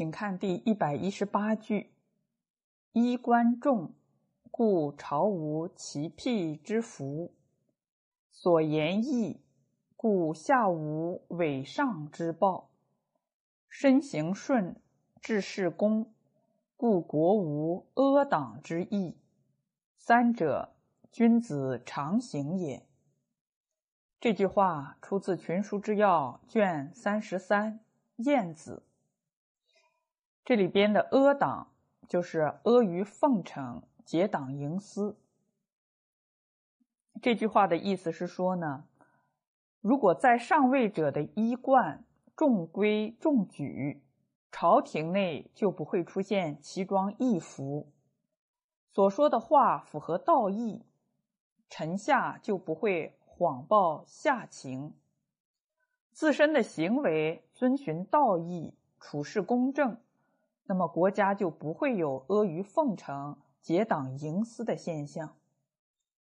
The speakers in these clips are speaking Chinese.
请看第一百一十八句：“衣冠重，故朝无其辟之福；所言义，故下无伪上之报；身行顺，治事公，故国无阿党之意。三者，君子常行也。”这句话出自《群书之要》卷三十三《晏子》。这里边的阿党就是阿谀奉承、结党营私。这句话的意思是说呢，如果在上位者的衣冠重规重矩，朝廷内就不会出现奇装异服；所说的话符合道义，臣下就不会谎报下情；自身的行为遵循道义，处事公正。那么国家就不会有阿谀奉承、结党营私的现象。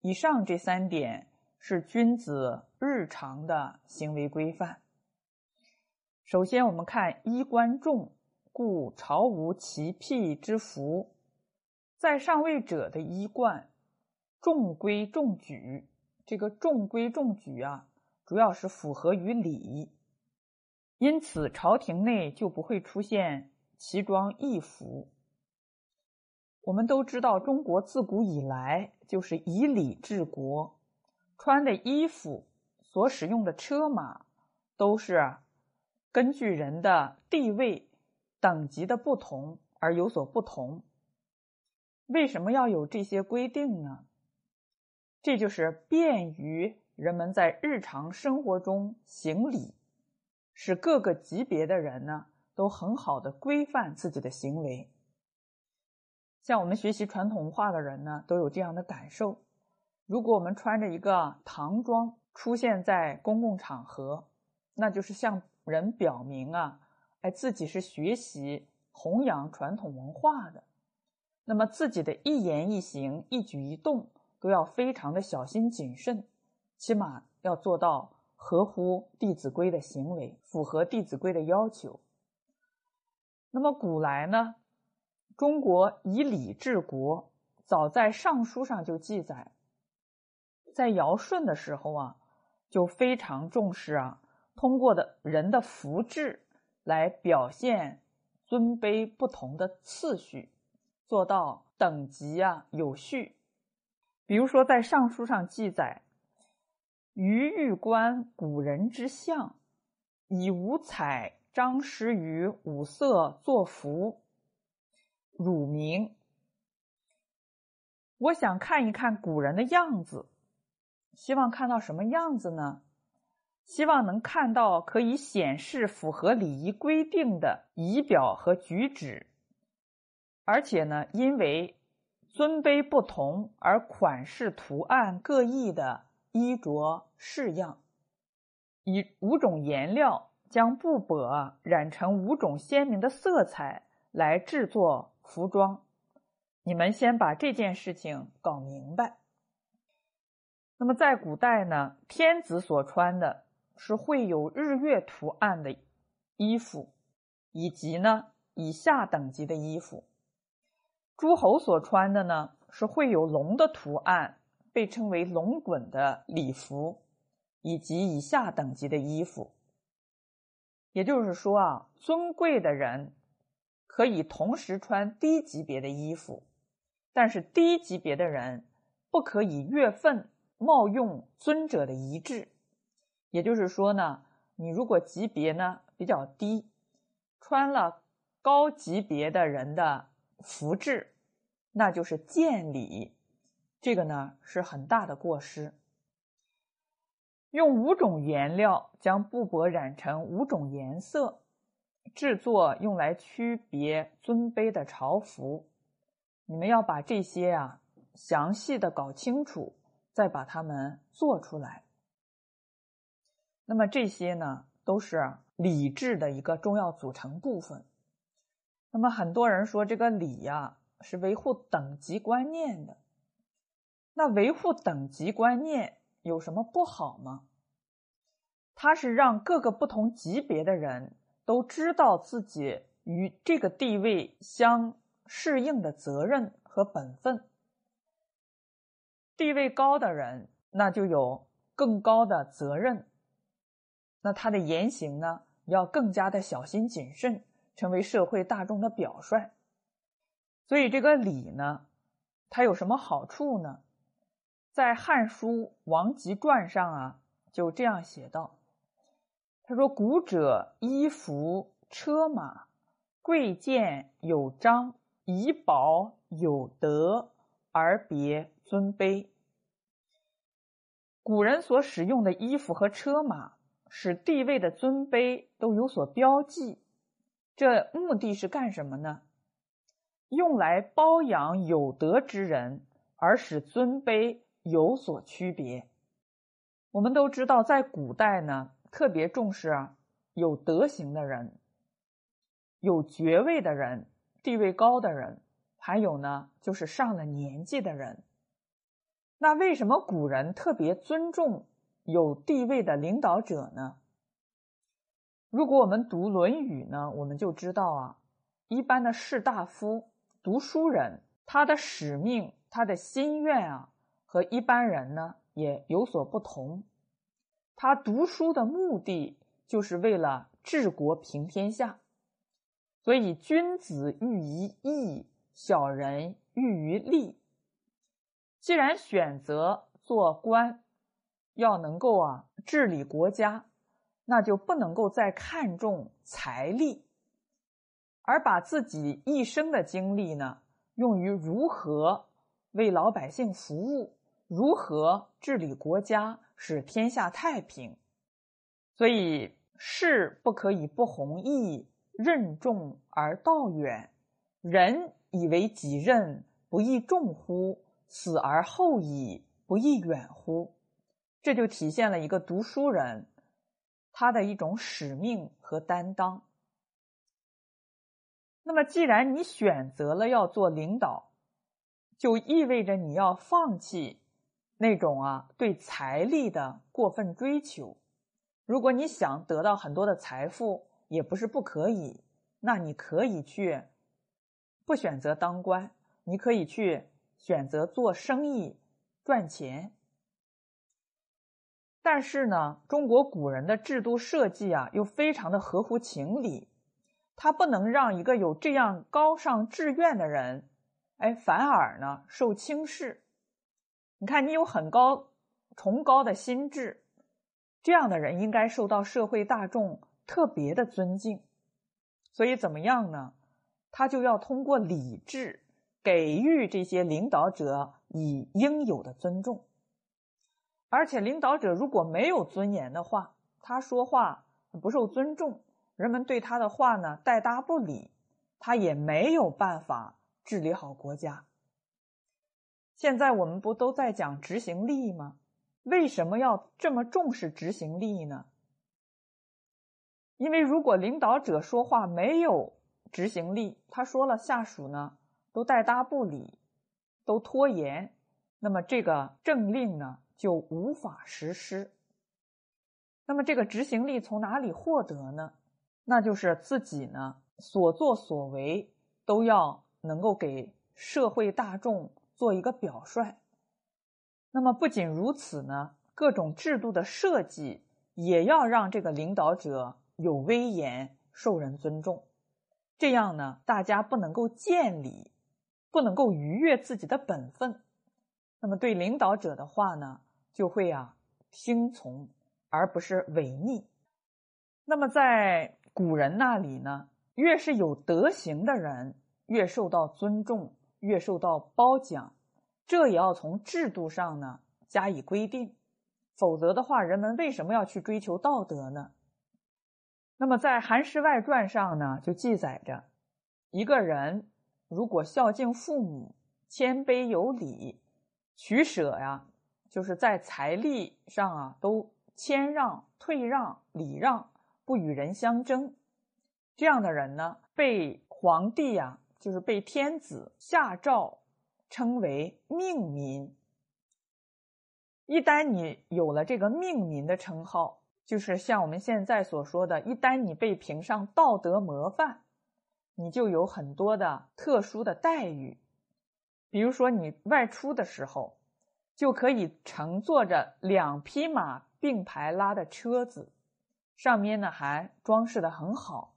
以上这三点是君子日常的行为规范。首先，我们看衣冠重，故朝无其辟之福。在上位者的衣冠重规重矩，这个重规重矩啊，主要是符合于礼，因此朝廷内就不会出现。奇装异服，我们都知道，中国自古以来就是以礼治国，穿的衣服、所使用的车马，都是根据人的地位、等级的不同而有所不同。为什么要有这些规定呢？这就是便于人们在日常生活中行礼，使各个级别的人呢。都很好的规范自己的行为，像我们学习传统文化的人呢，都有这样的感受。如果我们穿着一个唐装出现在公共场合，那就是向人表明啊，哎，自己是学习弘扬传统文化的。那么自己的一言一行、一举一动都要非常的小心谨慎，起码要做到合乎《弟子规》的行为，符合《弟子规》的要求。那么古来呢，中国以礼治国，早在《尚书》上就记载，在尧舜的时候啊，就非常重视啊，通过的人的福祉来表现尊卑不同的次序，做到等级啊有序。比如说，在《尚书》上记载：“余欲观古人之相，以五彩。”张师于五色作服，乳名。我想看一看古人的样子，希望看到什么样子呢？希望能看到可以显示符合礼仪规定的仪表和举止，而且呢，因为尊卑不同而款式图案各异的衣着式样，以五种颜料。将布帛染成五种鲜明的色彩来制作服装，你们先把这件事情搞明白。那么在古代呢，天子所穿的是会有日月图案的衣服，以及呢以下等级的衣服；诸侯所穿的呢是会有龙的图案，被称为龙滚的礼服，以及以下等级的衣服。也就是说啊，尊贵的人可以同时穿低级别的衣服，但是低级别的人不可以越分冒用尊者的仪制。也就是说呢，你如果级别呢比较低，穿了高级别的人的服制，那就是见礼，这个呢是很大的过失。用五种颜料将布帛染成五种颜色，制作用来区别尊卑的朝服。你们要把这些啊详细的搞清楚，再把它们做出来。那么这些呢，都是礼制的一个重要组成部分。那么很多人说这个礼呀是维护等级观念的，那维护等级观念。有什么不好吗？它是让各个不同级别的人都知道自己与这个地位相适应的责任和本分。地位高的人，那就有更高的责任，那他的言行呢，要更加的小心谨慎，成为社会大众的表率。所以这个礼呢，它有什么好处呢？在《汉书·王吉传》上啊，就这样写道：“他说，古者衣服车马，贵贱有章，以保有德，而别尊卑。古人所使用的衣服和车马，使地位的尊卑都有所标记。这目的是干什么呢？用来包养有德之人，而使尊卑。”有所区别。我们都知道，在古代呢，特别重视啊有德行的人、有爵位的人、地位高的人，还有呢就是上了年纪的人。那为什么古人特别尊重有地位的领导者呢？如果我们读《论语》呢，我们就知道啊，一般的士大夫、读书人，他的使命、他的心愿啊。和一般人呢也有所不同，他读书的目的就是为了治国平天下，所以君子喻于义，小人喻于利。既然选择做官，要能够啊治理国家，那就不能够再看重财力，而把自己一生的精力呢用于如何为老百姓服务。如何治理国家，使天下太平？所以事不可以不弘毅，任重而道远。人以为己任，不亦重乎？死而后已，不亦远乎？这就体现了一个读书人他的一种使命和担当。那么，既然你选择了要做领导，就意味着你要放弃。那种啊，对财力的过分追求，如果你想得到很多的财富，也不是不可以。那你可以去不选择当官，你可以去选择做生意赚钱。但是呢，中国古人的制度设计啊，又非常的合乎情理，他不能让一个有这样高尚志愿的人，哎，反而呢受轻视。你看，你有很高崇高的心智，这样的人应该受到社会大众特别的尊敬。所以怎么样呢？他就要通过理智给予这些领导者以应有的尊重。而且，领导者如果没有尊严的话，他说话不受尊重，人们对他的话呢带搭不理，他也没有办法治理好国家。现在我们不都在讲执行力吗？为什么要这么重视执行力呢？因为如果领导者说话没有执行力，他说了下属呢都带搭不理，都拖延，那么这个政令呢就无法实施。那么这个执行力从哪里获得呢？那就是自己呢所作所为都要能够给社会大众。做一个表率，那么不仅如此呢，各种制度的设计也要让这个领导者有威严、受人尊重。这样呢，大家不能够见礼，不能够逾越自己的本分，那么对领导者的话呢，就会啊听从，而不是违逆。那么在古人那里呢，越是有德行的人，越受到尊重。越受到褒奖，这也要从制度上呢加以规定，否则的话，人们为什么要去追求道德呢？那么在《韩诗外传》上呢，就记载着，一个人如果孝敬父母、谦卑有礼、取舍呀，就是在财力上啊都谦让、退让、礼让，不与人相争，这样的人呢，被皇帝呀。就是被天子下诏称为命民。一旦你有了这个命民的称号，就是像我们现在所说的，一旦你被评上道德模范，你就有很多的特殊的待遇。比如说，你外出的时候，就可以乘坐着两匹马并排拉的车子，上面呢还装饰的很好。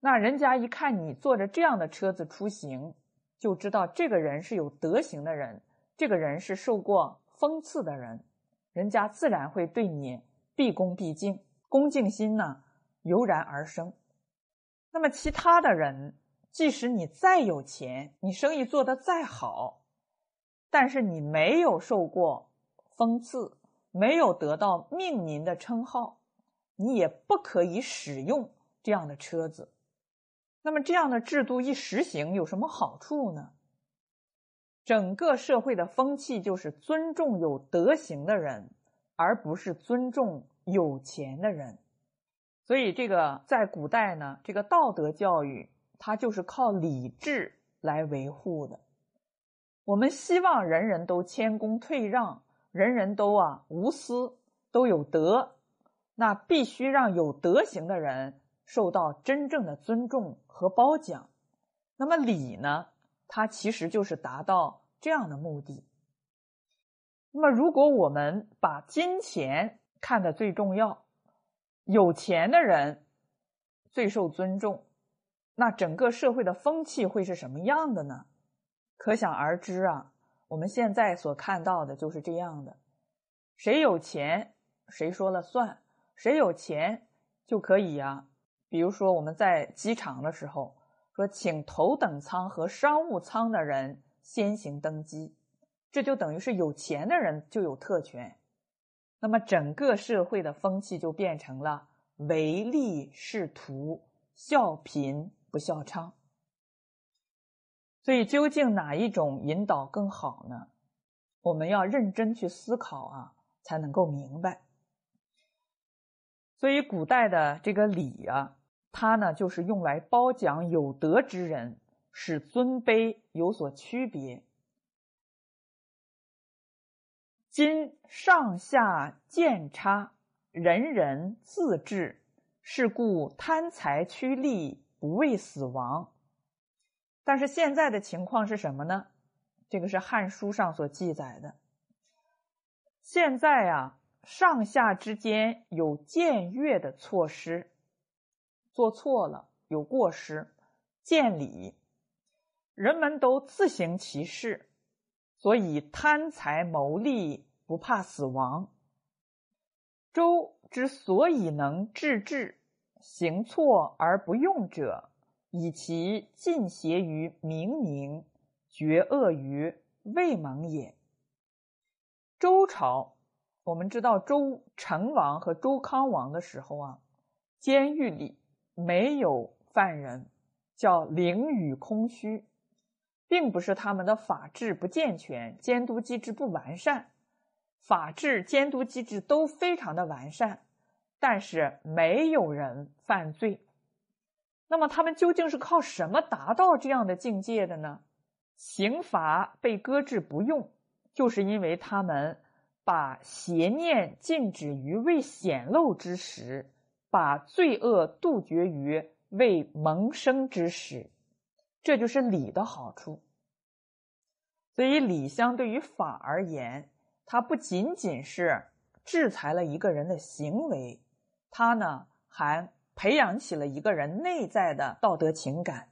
那人家一看你坐着这样的车子出行，就知道这个人是有德行的人，这个人是受过封赐的人，人家自然会对你毕恭毕敬，恭敬心呢油然而生。那么其他的人。即使你再有钱，你生意做得再好，但是你没有受过封赐，没有得到命民的称号，你也不可以使用这样的车子。那么这样的制度一实行，有什么好处呢？整个社会的风气就是尊重有德行的人，而不是尊重有钱的人。所以，这个在古代呢，这个道德教育。它就是靠理智来维护的。我们希望人人都谦恭退让，人人都啊无私，都有德。那必须让有德行的人受到真正的尊重和褒奖。那么礼呢？它其实就是达到这样的目的。那么，如果我们把金钱看得最重要，有钱的人最受尊重。那整个社会的风气会是什么样的呢？可想而知啊！我们现在所看到的就是这样的：谁有钱谁说了算，谁有钱就可以啊。比如说我们在机场的时候，说请头等舱和商务舱的人先行登机，这就等于是有钱的人就有特权。那么整个社会的风气就变成了唯利是图、笑贫。不笑娼，所以究竟哪一种引导更好呢？我们要认真去思考啊，才能够明白。所以古代的这个礼啊，它呢就是用来褒奖有德之人，使尊卑有所区别。今上下见差，人人自治，是故贪财趋利。不畏死亡，但是现在的情况是什么呢？这个是《汉书》上所记载的。现在啊，上下之间有僭越的措施，做错了有过失，见礼，人们都自行其事，所以贪财谋利，不怕死亡。周之所以能治治。行错而不用者，以其尽邪于明明，绝恶于未蒙也。周朝，我们知道周成王和周康王的时候啊，监狱里没有犯人，叫囹圄空虚，并不是他们的法制不健全，监督机制不完善，法制监督机制都非常的完善。但是没有人犯罪，那么他们究竟是靠什么达到这样的境界的呢？刑罚被搁置不用，就是因为他们把邪念禁止于未显露之时，把罪恶杜绝于未萌生之时，这就是礼的好处。所以礼相对于法而言，它不仅仅是制裁了一个人的行为。它呢，还培养起了一个人内在的道德情感。